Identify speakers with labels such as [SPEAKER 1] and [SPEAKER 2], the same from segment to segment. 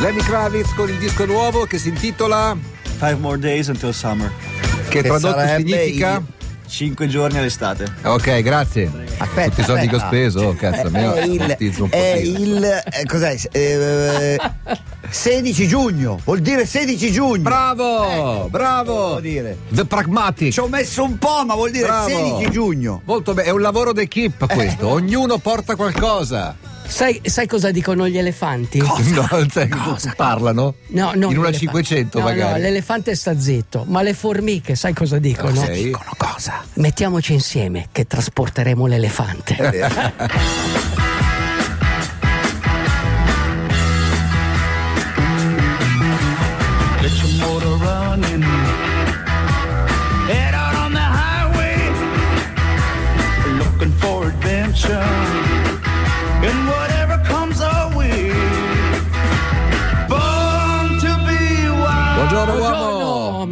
[SPEAKER 1] Lenny Kravitz con il disco nuovo che si intitola
[SPEAKER 2] Five More Days Until Summer.
[SPEAKER 1] Che, tradotto
[SPEAKER 3] sarebbe
[SPEAKER 1] significa?
[SPEAKER 3] il-
[SPEAKER 2] Cinque giorni all'estate.
[SPEAKER 1] Ok, grazie.
[SPEAKER 3] Aspetta,
[SPEAKER 1] Tutti i soldi che ho speso, oh, cazzo, a me
[SPEAKER 3] è il,
[SPEAKER 1] ammortizzo un po'.
[SPEAKER 3] è il eh, cos'è? Eh, 16 giugno, vuol dire 16 giugno.
[SPEAKER 1] Bravo, bravo.
[SPEAKER 3] Vuol dire.
[SPEAKER 1] The Pragmatic.
[SPEAKER 3] Ci ho messo un po', ma vuol dire
[SPEAKER 1] Bravo.
[SPEAKER 3] 16 giugno.
[SPEAKER 1] Molto bene, è un lavoro d'equipe questo, ognuno porta qualcosa.
[SPEAKER 4] Sai, sai cosa dicono gli elefanti?
[SPEAKER 1] No, cioè, parlano?
[SPEAKER 4] No, no.
[SPEAKER 1] In una
[SPEAKER 4] l'elefante.
[SPEAKER 1] 500
[SPEAKER 4] no,
[SPEAKER 1] magari.
[SPEAKER 4] No, l'elefante sta zitto, ma le formiche, sai cosa dicono?
[SPEAKER 1] Ok.
[SPEAKER 4] Dicono cosa? Mettiamoci insieme che trasporteremo l'elefante.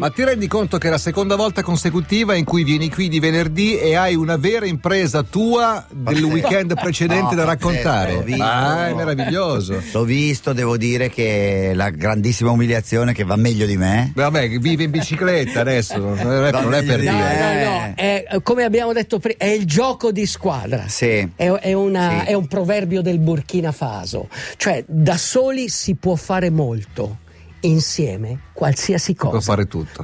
[SPEAKER 1] Ma ti rendi conto che è la seconda volta consecutiva in cui vieni qui di venerdì e hai una vera impresa tua del weekend precedente
[SPEAKER 3] No,
[SPEAKER 1] da raccontare?
[SPEAKER 3] l'ho visto.
[SPEAKER 1] Ah, è meraviglioso.
[SPEAKER 3] L'ho visto, devo dire che la grandissima umiliazione che va meglio di me.
[SPEAKER 1] Vabbè, vive in bicicletta adesso, non è, non è per
[SPEAKER 3] No,
[SPEAKER 4] No,
[SPEAKER 1] dire.
[SPEAKER 4] no, no, è, come abbiamo detto prima, è il gioco di squadra.
[SPEAKER 3] Sì.
[SPEAKER 4] È, è una-
[SPEAKER 3] Sì.
[SPEAKER 4] è un proverbio del Burkina Faso. Cioè, da soli si può fare molto, insieme qualsiasi cosa.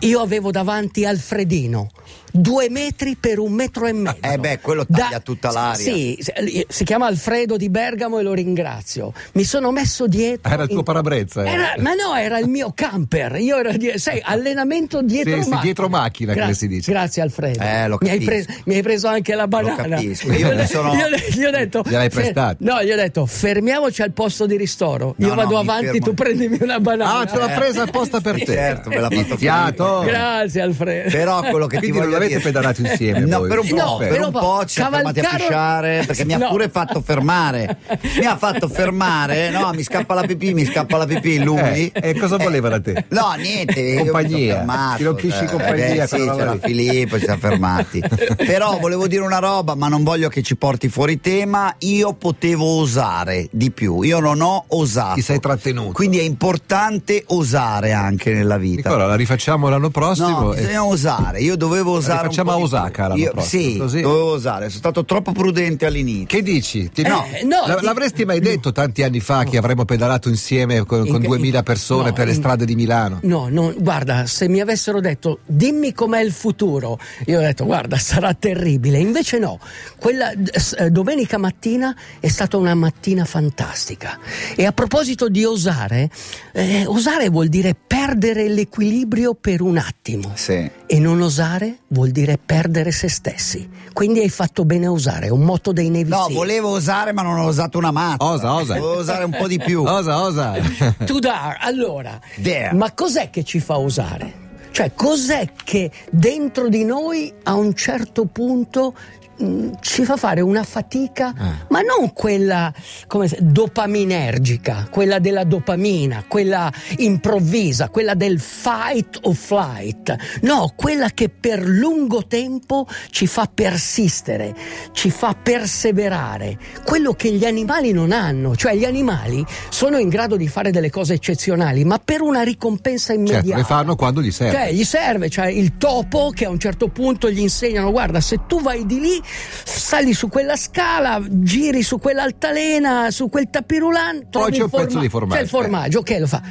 [SPEAKER 4] Io avevo davanti Alfredino, due metri per un metro e mezzo.
[SPEAKER 3] Eh beh, quello taglia tutta l'aria.
[SPEAKER 4] Sì, si- si chiama Alfredo di Bergamo e lo ringrazio. Mi sono messo dietro.
[SPEAKER 1] Era il tuo
[SPEAKER 4] in-
[SPEAKER 1] parabrezza, eh.
[SPEAKER 4] Era- ma no, era il mio camper. Io ero di- sai, allenamento dietro
[SPEAKER 1] Sì, sì,
[SPEAKER 4] macchina.
[SPEAKER 1] dietro macchina, come
[SPEAKER 4] Grazie-
[SPEAKER 1] si dice.
[SPEAKER 4] Grazie Alfredo.
[SPEAKER 3] Eh, lo
[SPEAKER 4] mi, hai preso, mi hai preso anche la banana.
[SPEAKER 3] capisco. Io sono-
[SPEAKER 4] Io le- gli ho detto.
[SPEAKER 1] Gliel'hai
[SPEAKER 4] fer-
[SPEAKER 1] prestata.
[SPEAKER 4] No, gli ho detto fermiamoci al posto di ristoro. Io
[SPEAKER 3] No,
[SPEAKER 4] vado avanti,
[SPEAKER 3] fermo.
[SPEAKER 4] tu prendimi una banana.
[SPEAKER 1] Ah, te l'ha presa apposta per te.
[SPEAKER 3] Certo, me l'ha fatto
[SPEAKER 1] Viziato.
[SPEAKER 4] Grazie Alfredo.
[SPEAKER 3] Però quello che ti
[SPEAKER 1] Quindi non l'avete
[SPEAKER 3] dire...
[SPEAKER 1] pedalato insieme
[SPEAKER 3] No,
[SPEAKER 1] voi?
[SPEAKER 3] per un po',
[SPEAKER 4] No,
[SPEAKER 3] per un po' ci siamo fermati a pisciare perché mi ha
[SPEAKER 4] No.
[SPEAKER 3] pure fatto fermare. Mi ha fatto fermare, no, mi scappa la pipì, mi scappa la pipì lui.
[SPEAKER 1] Eh, e cosa voleva da te?
[SPEAKER 3] No, niente,
[SPEAKER 1] Compagnia.
[SPEAKER 3] fermato.
[SPEAKER 1] Ti rompisci
[SPEAKER 3] eh,
[SPEAKER 1] compagnia,
[SPEAKER 3] eh, sì, c'era
[SPEAKER 1] lì.
[SPEAKER 3] Filippo, ci siamo fermati. Però volevo dire una roba, ma non voglio che ci porti fuori tema. Io potevo osare di più. Io non ho osato.
[SPEAKER 1] Ti sei trattenuto.
[SPEAKER 3] Quindi è importante osare anche nella vita.
[SPEAKER 1] Nicola, la rifacciamo l'anno prossimo.
[SPEAKER 3] No,
[SPEAKER 1] e-
[SPEAKER 3] bisogna osare. Io dovevo osare. un
[SPEAKER 1] rifacciamo
[SPEAKER 3] po'
[SPEAKER 1] a Osaka prossimo,
[SPEAKER 3] Sì,
[SPEAKER 1] così.
[SPEAKER 3] dovevo osare. Sono stato troppo prudente all'inizio.
[SPEAKER 1] Che dici? Ti-
[SPEAKER 3] no,
[SPEAKER 4] no,
[SPEAKER 1] La-
[SPEAKER 4] ti-
[SPEAKER 1] l'avresti mai detto tanti anni fa che avremmo pedalato insieme con, con
[SPEAKER 4] In-
[SPEAKER 1] 2000 persone
[SPEAKER 4] no,
[SPEAKER 1] per le
[SPEAKER 4] in-
[SPEAKER 1] strade di Milano?
[SPEAKER 4] No, no, guarda, se mi avessero detto dimmi com'è il futuro, io ho detto guarda, sarà terribile. Invece no, quella eh, eh, domenica mattina è stata una mattina fantastica. E a proposito di osare, eh, osare vuol dire perdere l'equilibrio per un attimo.
[SPEAKER 3] Sì.
[SPEAKER 4] E non osare vuol dire perdere se stessi. Quindi hai fatto bene a osare, è un motto dei Navy
[SPEAKER 3] No, volevo osare, ma non ho osato una mazza.
[SPEAKER 1] Osa, osa.
[SPEAKER 3] Volevo osare un po' di più.
[SPEAKER 1] Osa, osa.
[SPEAKER 4] To dare. Allora,
[SPEAKER 3] Dare.
[SPEAKER 4] ma cos'è che ci fa osare? Cioè, cos'è che dentro di noi a un certo punto mh, ci fa fare una fatica,
[SPEAKER 1] Ah.
[SPEAKER 4] ma non quella come se- dopaminergica, quella della dopamina, quella improvvisa, quella del fight or flight. No, quella che per lungo tempo ci fa persistere, ci fa perseverare. Quello che gli animali non hanno, cioè gli animali sono in grado di fare delle cose eccezionali, ma per una ricompensa immediata.
[SPEAKER 1] Certo, le fanno quando gli serve.
[SPEAKER 4] Cioè, gli serve, cioè il topo che a un certo punto gli insegnano: guarda, se tu vai di lì, sali su quella scala, giri su quell'altalena, su quel tapirulan, trovi
[SPEAKER 1] c'è
[SPEAKER 4] il
[SPEAKER 1] un pezzo
[SPEAKER 4] forma-
[SPEAKER 1] di formaggio,
[SPEAKER 4] C'è il formaggio, ok, lo fa.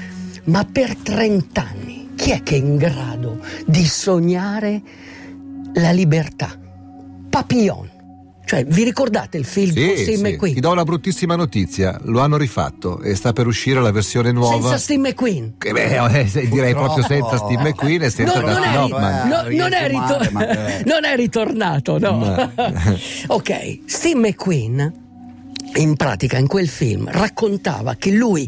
[SPEAKER 4] Ma per 30 anni, chi è che è in grado di sognare la libertà? Papillon. Cioè, vi ricordate il film
[SPEAKER 1] Sì,
[SPEAKER 4] Steve
[SPEAKER 1] sì.
[SPEAKER 4] McQueen?
[SPEAKER 1] Ti do una bruttissima notizia, lo hanno rifatto e sta per uscire la versione nuova.
[SPEAKER 4] Senza Steve McQueen.
[SPEAKER 1] Che beh, eh, direi proprio senza Steve McQueen e senza
[SPEAKER 4] No, non
[SPEAKER 1] Dustin
[SPEAKER 4] è,
[SPEAKER 1] Hoffman.
[SPEAKER 4] no,
[SPEAKER 3] Eh,
[SPEAKER 4] non è
[SPEAKER 3] male,
[SPEAKER 4] ritor-
[SPEAKER 3] eh.
[SPEAKER 4] non è ritornato, no. ok, Steve McQueen in pratica in quel film raccontava che lui,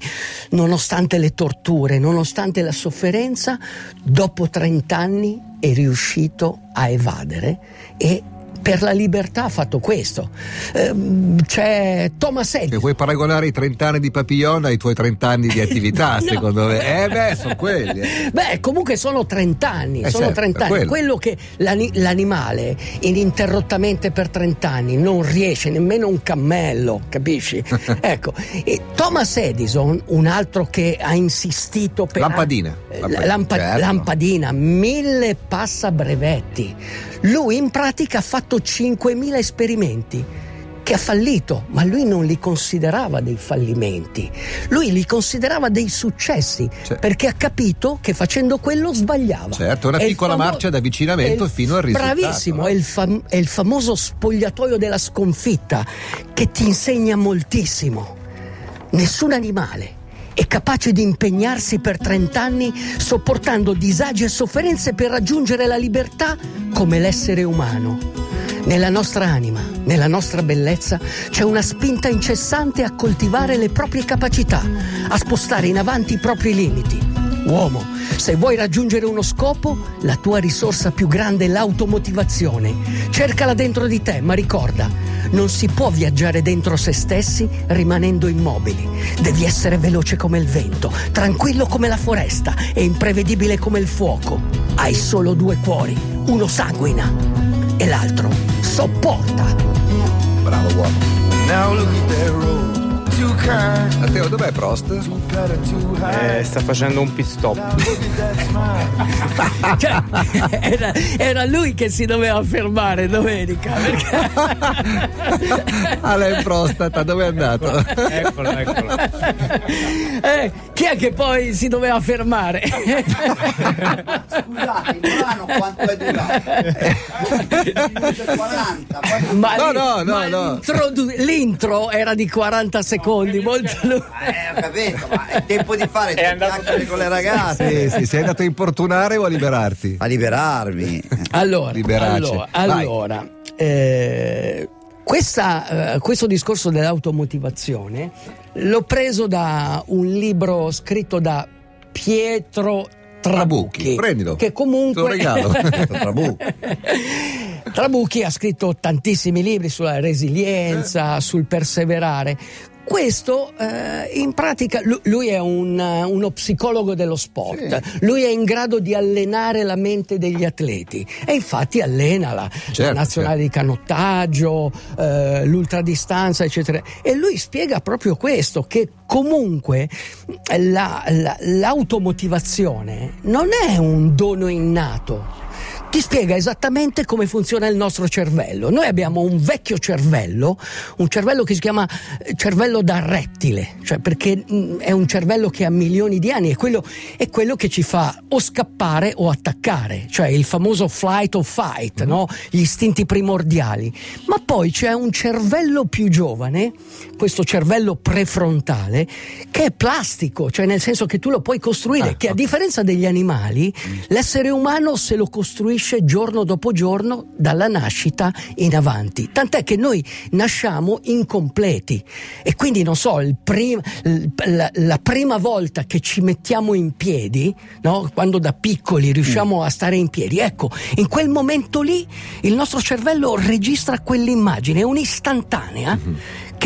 [SPEAKER 4] nonostante le torture, nonostante la sofferenza, dopo 30 anni è riuscito a evadere e per la libertà ha fatto questo. Ehm, c'è Thomas
[SPEAKER 1] Se
[SPEAKER 4] Edison.
[SPEAKER 1] vuoi paragonare i 30 anni di Papillon ai tuoi 30 anni di attività,
[SPEAKER 4] No.
[SPEAKER 1] secondo me. Eh beh, sono quelli. eh.
[SPEAKER 4] Beh, comunque sono 30 anni,
[SPEAKER 1] Eh,
[SPEAKER 4] sono
[SPEAKER 1] certo,
[SPEAKER 4] 30
[SPEAKER 1] è
[SPEAKER 4] anni.
[SPEAKER 1] quello.
[SPEAKER 4] Quello che l'ani- l'animale ininterrottamente per 30 anni non riesce, nemmeno un cammello, capisci? ecco, e Thomas Edison, un altro che ha insistito per...
[SPEAKER 1] Lampadina.
[SPEAKER 4] Eh,
[SPEAKER 1] Lampadina,
[SPEAKER 4] lampa-
[SPEAKER 3] certo.
[SPEAKER 4] lampadina, mille passabrevetti. Lui in pratica ha fatto 5.000 esperimenti che ha fallito, ma lui non li considerava dei fallimenti, lui li considerava dei successi,
[SPEAKER 1] Certo.
[SPEAKER 4] perché ha capito che facendo quello sbagliava.
[SPEAKER 1] Certo, una
[SPEAKER 4] È
[SPEAKER 1] piccola marcia d'avvicinamento fino al risultato,
[SPEAKER 4] Bravissimo,
[SPEAKER 1] no?
[SPEAKER 4] è, il fam- è il famoso spogliatoio della sconfitta che ti insegna moltissimo. Nessun animale è capace di impegnarsi per 30 anni sopportando disagi e sofferenze per raggiungere la libertà come l'essere umano. Nella nostra anima, nella nostra bellezza, c'è una spinta incessante a coltivare le proprie capacità, a spostare in avanti i propri limiti. Uomo, se vuoi raggiungere uno scopo, la tua risorsa più grande è l'automotivazione. Cercala dentro di te, ma ricorda, non si può viaggiare dentro se stessi rimanendo immobili. Devi essere veloce come il vento, tranquillo come la foresta e imprevedibile come il fuoco. Hai solo due cuori, uno sanguina e l'altro sopporta.
[SPEAKER 1] Bravo uomo. Matteo, dov'è Prost?
[SPEAKER 5] Eh, sta facendo un pit stop.
[SPEAKER 4] Cioè, era, era lui che si doveva fermare domenica. Perché...
[SPEAKER 1] Alain Prostata, dove è andato?
[SPEAKER 5] Eccolo, eccolo.
[SPEAKER 4] Eh, chi è che poi si doveva fermare?
[SPEAKER 3] Scusate, in Milano quanto è durato? Minuto e 40. quanto-
[SPEAKER 4] Ma,
[SPEAKER 1] No, no, no,
[SPEAKER 4] ma
[SPEAKER 1] no.
[SPEAKER 4] l'introdu- L'intro era di 40 secondi, molto lungo.
[SPEAKER 3] Eh, ho capito, ma è tempo di fare
[SPEAKER 5] È
[SPEAKER 3] due
[SPEAKER 5] andato
[SPEAKER 3] chiacchiere con le ragazze.
[SPEAKER 1] Sì, sì, sei andato a importunare o a liberarti?
[SPEAKER 3] A liberarmi.
[SPEAKER 4] Allora,
[SPEAKER 1] Liberace.
[SPEAKER 4] allora, allora, eh, questa, eh, questo discorso dell'automotivazione l'ho preso da un libro scritto da Pietro Trabucchi,
[SPEAKER 1] Trabucchi, prendilo.
[SPEAKER 4] che comunque
[SPEAKER 1] Te lo regalo.
[SPEAKER 3] Trabucchi.
[SPEAKER 4] Trabucchi ha scritto tantissimi libri sulla resilienza, sul perseverare. Questo eh, in pratica lu- lui è un, uno psicologo dello sport, lui è in grado di allenare la mente degli atleti. E infatti allena la, la
[SPEAKER 1] Certo,
[SPEAKER 4] nazionale di canottaggio, eh, l'ultradistanza eccetera. E lui spiega proprio questo che comunque la- la- l'automotivazione non è un dono innato ti spiega esattamente come funziona il nostro cervello. Noi abbiamo un vecchio cervello, un cervello che si chiama eh, cervello da rettile, cioè perché mh, è un cervello che ha milioni di anni, è quello, è quello che ci fa o scappare o attaccare, cioè il famoso flight or fight, no? gli istinti primordiali. Ma poi c'è un cervello più giovane, questo cervello prefrontale, che è plastico, cioè nel senso che tu lo puoi costruire, che a differenza degli animali, l'essere umano se lo costruisce giorno dopo giorno dalla nascita in avanti. Tant'è che noi nasciamo incompleti e quindi non so, prim- la, la prima volta che ci mettiamo in piedi, no? quando da piccoli riusciamo a stare in piedi, ecco, in quel momento lì il nostro cervello registra quell'immagine, è un'istantanea.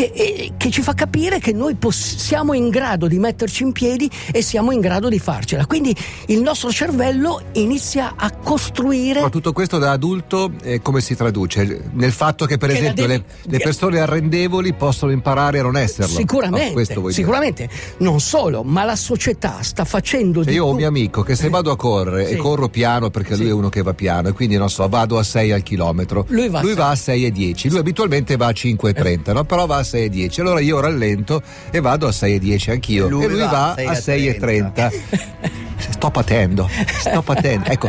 [SPEAKER 4] Che, eh, che ci fa capire che noi poss- siamo in grado di metterci in piedi e siamo in grado di farcela. Quindi il nostro cervello inizia a costruire
[SPEAKER 1] Ma tutto questo da adulto eh, come si traduce? Nel fatto che per
[SPEAKER 4] Che
[SPEAKER 1] esempio
[SPEAKER 4] devi-
[SPEAKER 1] le, le persone arrendevoli possono imparare a non esserlo.
[SPEAKER 4] Sicuramente,
[SPEAKER 1] dire.
[SPEAKER 4] sicuramente. Non solo, ma la società sta facendo
[SPEAKER 1] Cioè
[SPEAKER 4] di
[SPEAKER 1] io ho un mio amico che se vado a correre
[SPEAKER 4] Sì.
[SPEAKER 1] e corro piano perché lui
[SPEAKER 4] Sì.
[SPEAKER 1] è uno che va piano e quindi non so, vado a 6 al chilometro.
[SPEAKER 4] Lui va a sei.
[SPEAKER 1] a 6 e 10, lui abitualmente va a 5 e 30, no? però va a 6 e 10. Allora io rallento e vado a 6 e 10 anch'io
[SPEAKER 3] Lui
[SPEAKER 1] e lui
[SPEAKER 3] va
[SPEAKER 1] va
[SPEAKER 3] a 6
[SPEAKER 1] a
[SPEAKER 3] e
[SPEAKER 1] 6 e 30.
[SPEAKER 3] 30.
[SPEAKER 1] Sto patendo, sto patendo. Ecco,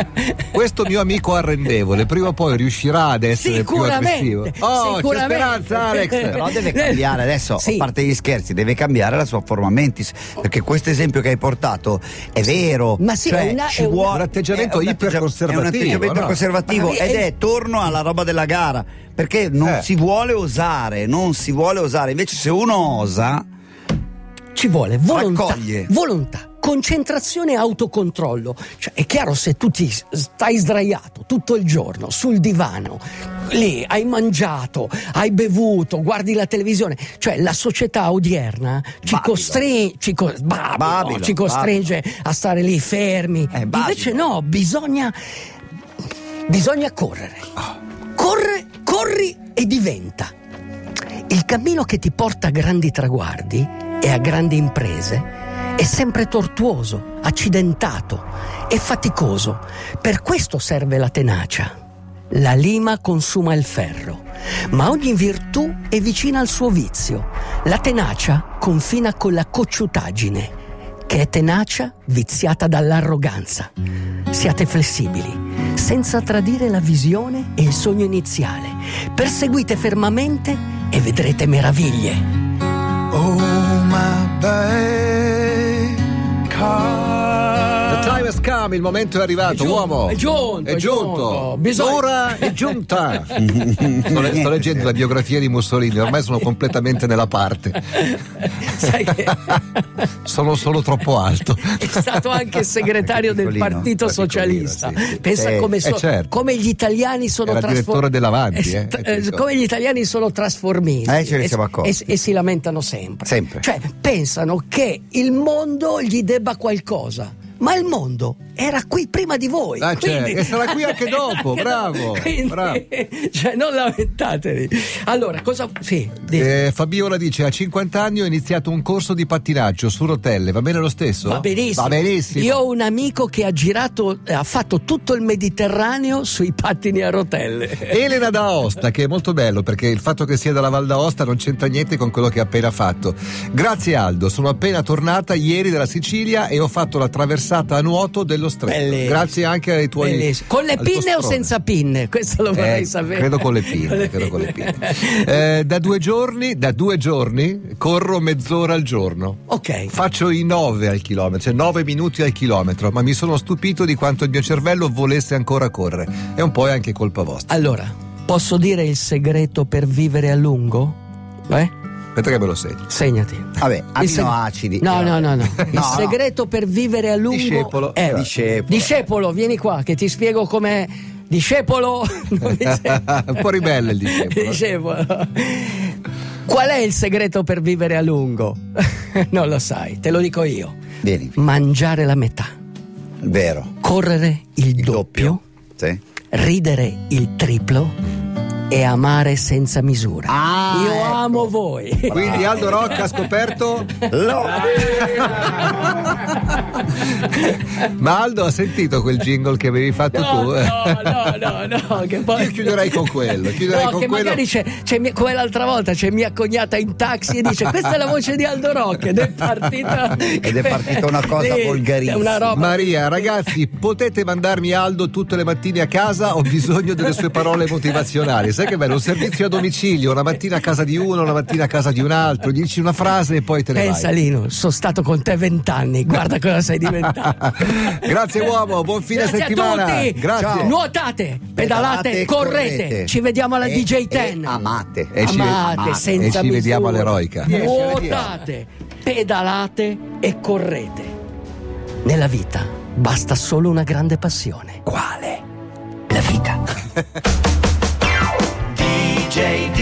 [SPEAKER 1] questo mio amico arrendevole prima o poi riuscirà ad essere più aggressivo.
[SPEAKER 4] Sicuramente,
[SPEAKER 1] Oh, c'è speranza, Alex.
[SPEAKER 3] Però deve cambiare adesso,
[SPEAKER 4] Sì.
[SPEAKER 3] a parte gli scherzi, deve cambiare la sua forma mentis. Perché questo esempio che hai portato è vero.
[SPEAKER 4] Ma sì,
[SPEAKER 3] cioè,
[SPEAKER 4] è una-
[SPEAKER 3] ci
[SPEAKER 4] è
[SPEAKER 3] vuole-
[SPEAKER 1] un atteggiamento iperconservativo,
[SPEAKER 3] È un atteggiamento
[SPEAKER 1] no?
[SPEAKER 3] conservativo ed
[SPEAKER 4] è-
[SPEAKER 3] è torno alla roba della gara. Perché non
[SPEAKER 1] Eh.
[SPEAKER 3] si vuole osare, non si vuole osare. Invece, se uno osa,
[SPEAKER 4] ci vuole volontà,
[SPEAKER 3] Raccoglie.
[SPEAKER 4] volontà, concentrazione e autocontrollo. Cioè, è chiaro se tu ti stai sdraiato tutto il giorno sul divano, lì hai mangiato, hai bevuto, guardi la televisione, cioè la società odierna ci,
[SPEAKER 3] Babilo.
[SPEAKER 4] costrin- ci co- Babilo,
[SPEAKER 3] Babilo,
[SPEAKER 4] ci costringe a stare lì fermi.
[SPEAKER 3] Eh, Babilo.
[SPEAKER 4] Invece no, bisogna bisogna correre. Corre, corri e diventa. Il cammino che ti porta a grandi traguardi e a grandi imprese è sempre tortuoso, accidentato e faticoso. Per questo serve la tenacia. La lima consuma il ferro, ma ogni virtù è vicina al suo vizio. La tenacia confina con la cocciutaggine, che è tenacia viziata dall'arroganza. Siate flessibili, senza tradire la visione e il sogno iniziale. Perseguite fermamente e vedrete meraviglie.
[SPEAKER 6] Oh, my babe,
[SPEAKER 1] come, il momento è arrivato,
[SPEAKER 4] È giunto,
[SPEAKER 1] uomo.
[SPEAKER 4] è giunto,
[SPEAKER 1] È giunto.
[SPEAKER 4] giunto.
[SPEAKER 1] L'ora è giunta. sto, sto leggendo la biografia di Mussolini, ormai sono completamente nella parte.
[SPEAKER 4] Sai che
[SPEAKER 1] Sono solo troppo alto.
[SPEAKER 4] è stato anche segretario del Partito Socialista.
[SPEAKER 1] sì, sì.
[SPEAKER 4] Pensa
[SPEAKER 3] Eh,
[SPEAKER 4] come,
[SPEAKER 1] eh,
[SPEAKER 4] so-
[SPEAKER 1] certo.
[SPEAKER 4] come gli italiani sono
[SPEAKER 1] Era
[SPEAKER 4] trasfor-
[SPEAKER 1] direttore dell'Avanti, eh, eh,
[SPEAKER 4] come gli italiani sono trasformisti.
[SPEAKER 3] Eh,
[SPEAKER 4] E-. E, e si lamentano sempre.
[SPEAKER 3] Sempre.
[SPEAKER 4] Cioè, pensano che il mondo gli debba qualcosa. Ma il mondo era qui prima di voi.
[SPEAKER 1] Ah, certo,
[SPEAKER 4] quindi-
[SPEAKER 1] e sarà qui anche dopo, bravo,
[SPEAKER 4] Quindi,
[SPEAKER 1] bravo.
[SPEAKER 4] Cioè, non lamentatevi. Allora, cosa. Sì,
[SPEAKER 1] Eh, Fabiola dice: A 50 anni ho iniziato un corso di pattinaggio su rotelle. Va bene lo stesso?
[SPEAKER 4] Va benissimo.
[SPEAKER 1] Va benissimo.
[SPEAKER 4] Io ho un amico che ha girato, eh, ha fatto tutto il Mediterraneo sui pattini a rotelle.
[SPEAKER 1] Elena d'Aosta, che è molto bello perché il fatto che sia dalla Val d'Aosta non c'entra niente con quello che ha appena fatto. Grazie Aldo, sono appena tornata ieri dalla Sicilia e ho fatto la traversata a nuoto dello stretto.
[SPEAKER 4] Bellissimo.
[SPEAKER 1] Grazie anche ai tuoi.
[SPEAKER 4] Bellissimo. Con le pinne o senza pinne? Questo lo vorrei
[SPEAKER 1] Eh,
[SPEAKER 4] sapere.
[SPEAKER 1] Credo con le pinne. credo con le pinne. Eh, da due giorni, da due giorni corro mezz'ora al giorno.
[SPEAKER 4] Ok.
[SPEAKER 1] Faccio i 9 al chilometro, cioè 9 minuti al chilometro, ma mi sono stupito di quanto il mio cervello volesse ancora correre. E un po' è anche colpa vostra.
[SPEAKER 4] Allora, posso dire il segreto per vivere a lungo? Eh?
[SPEAKER 1] Aspetta che me lo segno.
[SPEAKER 4] Segnati.
[SPEAKER 3] Vabbè,
[SPEAKER 4] Il seg-
[SPEAKER 3] aminoacidi.
[SPEAKER 4] No, no, no, no. Il
[SPEAKER 3] No, no.
[SPEAKER 4] segreto per vivere a lungo
[SPEAKER 1] Discepolo.
[SPEAKER 4] è
[SPEAKER 3] Discepolo.
[SPEAKER 4] Discepolo, vieni qua che ti spiego com'è. Discepolo.
[SPEAKER 1] Un po' ribelle il discepolo.
[SPEAKER 4] Discepolo. Qual è il segreto per vivere a lungo? non lo sai, te lo dico io.
[SPEAKER 3] Vieni,
[SPEAKER 4] Mangiare la metà,
[SPEAKER 3] vero.
[SPEAKER 4] correre il, doppio,
[SPEAKER 3] Sì.
[SPEAKER 4] ridere il triplo e amare senza misura.
[SPEAKER 3] Ah,
[SPEAKER 4] Io
[SPEAKER 3] ecco.
[SPEAKER 4] amo voi.
[SPEAKER 1] Quindi Aldo Rocca ha scoperto.
[SPEAKER 3] Lo-
[SPEAKER 1] Ma Aldo ha sentito quel jingle che avevi fatto
[SPEAKER 4] No,
[SPEAKER 1] tu?
[SPEAKER 4] no, no, no, no, che poi...
[SPEAKER 1] Io chiuderei con quello, chiuderei
[SPEAKER 4] no,
[SPEAKER 1] con
[SPEAKER 4] che
[SPEAKER 1] quello.
[SPEAKER 4] magari c'è, c'è mia- come l'altra volta c'è mia cognata in taxi e dice questa è la voce di Aldo Rock ed è partita
[SPEAKER 3] Ed è partita una cosa volgarissima.
[SPEAKER 4] una roba
[SPEAKER 1] Maria, ragazzi, potete mandarmi Aldo tutte le mattine a casa? Ho bisogno delle sue parole motivazionali. Sai che bello? Un servizio a domicilio, una mattina a casa di uno, una mattina a casa di un altro. Dici una frase e poi te ne
[SPEAKER 4] pensa
[SPEAKER 1] vai.
[SPEAKER 4] Lino sono stato con te vent'anni guarda cosa sei diventato
[SPEAKER 1] Grazie uomo, buon fine
[SPEAKER 4] Grazie
[SPEAKER 1] settimana.
[SPEAKER 4] a tutti
[SPEAKER 1] Grazie.
[SPEAKER 3] Ciao.
[SPEAKER 4] nuotate pedalate,
[SPEAKER 3] Pedalate,
[SPEAKER 4] correte.
[SPEAKER 3] correte.
[SPEAKER 4] ci vediamo alla
[SPEAKER 3] E-
[SPEAKER 4] DJ
[SPEAKER 3] e
[SPEAKER 4] 10
[SPEAKER 3] amate.
[SPEAKER 1] E ci-
[SPEAKER 4] amate
[SPEAKER 1] amate.
[SPEAKER 4] senza
[SPEAKER 1] E ci vediamo
[SPEAKER 4] misura.
[SPEAKER 1] all'eroica.
[SPEAKER 4] nuotate pedalate e correte nella vita basta solo una grande passione quale? la vita JD.